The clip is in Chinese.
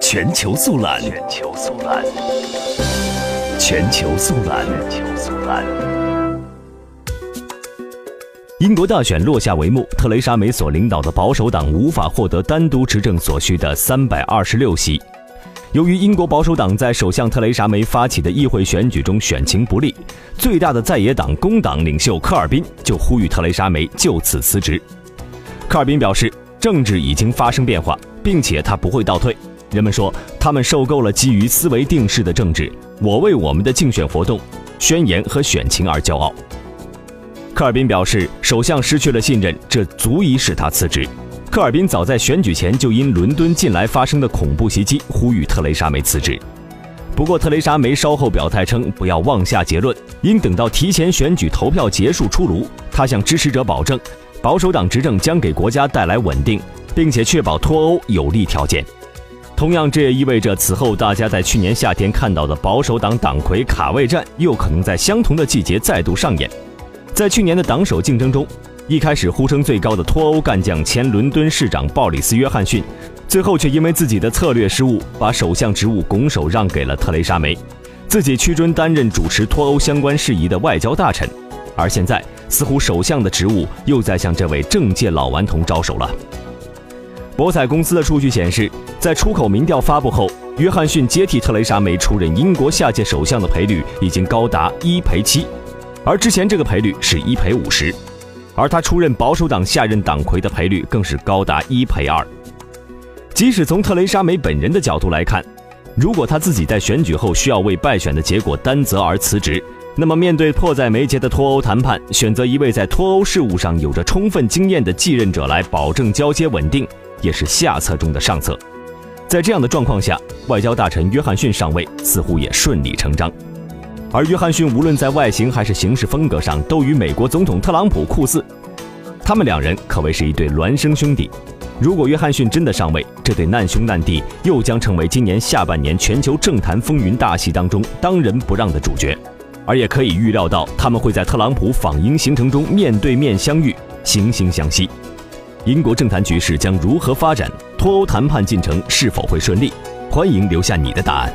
全球速览，全球速览，全球速览，全球速览。英国大选落下帷幕，特蕾莎梅所领导的保守党无法获得单独执政所需的三百二十六席。由于英国保守党在首相特蕾莎梅发起的议会选举中选情不利，最大的在野党工党领袖科尔宾就呼吁特蕾莎梅就此辞职。科尔宾表示，政治已经发生变化，并且他不会倒退。人们说他们受够了基于思维定式的政治。我为我们的竞选活动、宣言和选情而骄傲。科尔宾表示，首相失去了信任，这足以使他辞职。科尔宾早在选举前就因伦敦近来发生的恐怖袭击呼吁特蕾莎梅辞职。不过，特蕾莎梅稍后表态称，不要妄下结论，应等到提前选举投票结束出炉。他向支持者保证，保守党执政将给国家带来稳定，并且确保脱欧有利条件。同样，这也意味着此后大家在去年夏天看到的保守党党魁卡位战，又可能在相同的季节再度上演。在去年的党首竞争中。一开始呼声最高的脱欧干将前伦敦市长鲍里斯·约翰逊，最后却因为自己的策略失误，把首相职务拱手让给了特蕾莎梅，自己屈尊担任主持脱欧相关事宜的外交大臣。而现在，似乎首相的职务又在向这位政界老顽童招手了。博彩公司的数据显示，在出口民调发布后，约翰逊接替特蕾莎梅出任英国下届首相的赔率已经高达一赔七，而之前这个赔率是一赔五十。而他出任保守党下任党魁的赔率更是高达一赔二。即使从特蕾莎梅本人的角度来看，如果他自己在选举后需要为败选的结果担责而辞职，那么面对迫在眉睫的脱欧谈判，选择一位在脱欧事务上有着充分经验的继任者来保证交接稳定，也是下策中的上策。在这样的状况下，外交大臣约翰逊上位似乎也顺理成章。而约翰逊无论在外形还是行事风格上，都与美国总统特朗普酷似。他们两人可谓是一对孪生兄弟。如果约翰逊真的上位，这对难兄难弟又将成为今年下半年全球政坛风云大戏当中当仁不让的主角。而也可以预料到，他们会在特朗普访英行程中面对面相遇，惺惺相惜。英国政坛局势将如何发展？脱欧谈判进程是否会顺利？欢迎留下你的答案。